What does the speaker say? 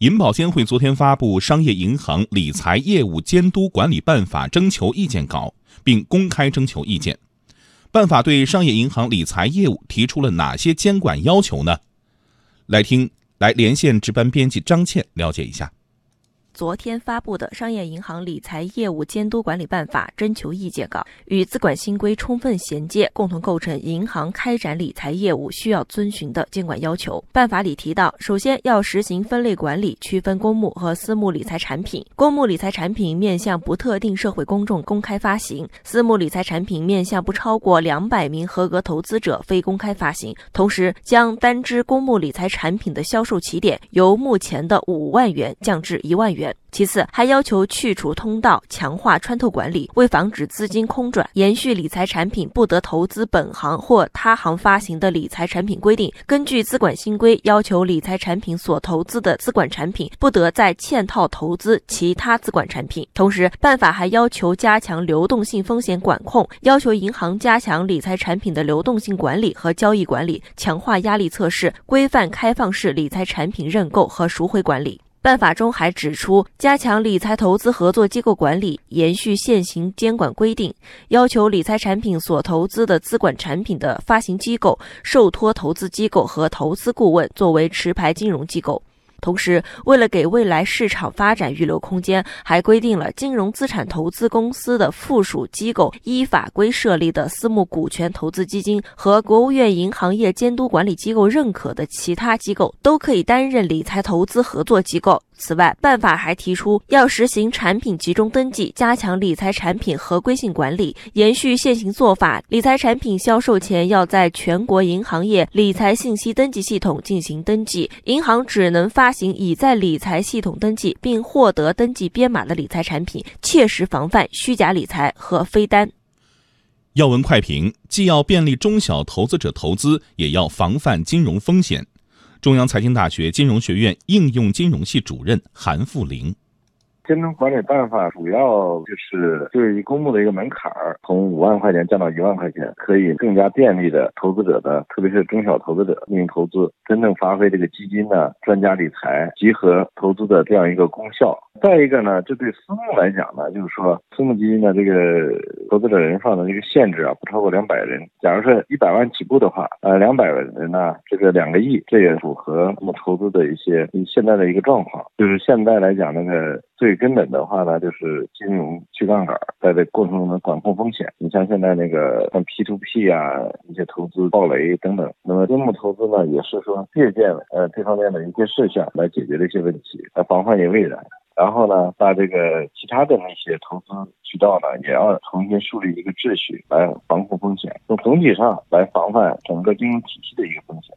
银保监会昨天发布《商业银行理财业务监督管理办法》征求意见稿，并公开征求意见。办法对商业银行理财业务提出了哪些监管要求呢？来听，来连线值班编辑张倩了解一下。昨天发布的《商业银行理财业务监督管理办法》征求意见稿与资管新规充分衔接，共同构成银行开展理财业务需要遵循的监管要求。办法里提到，首先要实行分类管理，区分公募和私募理财产品。公募理财产品面向不特定社会公众公开发行，私募理财产品面向不超过两百名合格投资者非公开发行。同时，将单只公募理财产品的销售起点由目前的五万元降至一万元。其次，还要求去除通道，强化穿透管理，为防止资金空转，延续理财产品不得投资本行或他行发行的理财产品规定。根据资管新规，要求理财产品所投资的资管产品不得再嵌套投资其他资管产品。同时，办法还要求加强流动性风险管控，要求银行加强理财产品的流动性管理和交易管理，强化压力测试，规范开放式理财产品认购和赎回管理。办法中还指出，加强理财投资合作机构管理，延续现行监管规定，要求理财产品所投资的资管产品的发行机构、受托投资机构和投资顾问作为持牌金融机构。同时，为了给未来市场发展预留空间，还规定了金融资产投资公司的附属机构依法规设立的私募股权投资基金和国务院银行业监督管理机构认可的其他机构都可以担任理财投资合作机构。此外，办法还提出要实行产品集中登记，加强理财产品合规性管理，延续现行做法。理财产品销售前要在全国银行业理财信息登记系统进行登记，银行只能发行已在理财系统登记并获得登记编码的理财产品，切实防范虚假理财和飞单。要闻快评：既要便利中小投资者投资，也要防范金融风险。中央财经大学金融学院应用金融系主任韩富林。金融管理办法主要就是对于公募的一个门槛儿，从五万块钱降到一万块钱，可以更加便利的投资者的，特别是中小投资者进行投资，真正发挥这个基金的专家理财、集合投资的这样一个功效。再一个呢，这对私募来讲呢，就是说私募基金的这个投资者人数的这个限制啊，不超过两百人。假如说一百万起步的话，呃，两百人呢，这个两个亿，这也符合我们投资的一些现在的一个状况。就是现在来讲那个。最根本的话呢，就是金融去杠杆，在这过程中的管控风险。你像现在那个像 P to P 啊，一些投资暴雷等等，那么私募投资呢，也是说借鉴呃这方面的一些事项来解决这些问题，来防范于未然。然后呢，把这个其他的那些投资渠道呢，也要重新树立一个秩序，来防控风险，从总体上来防范整个金融体系的一个风险。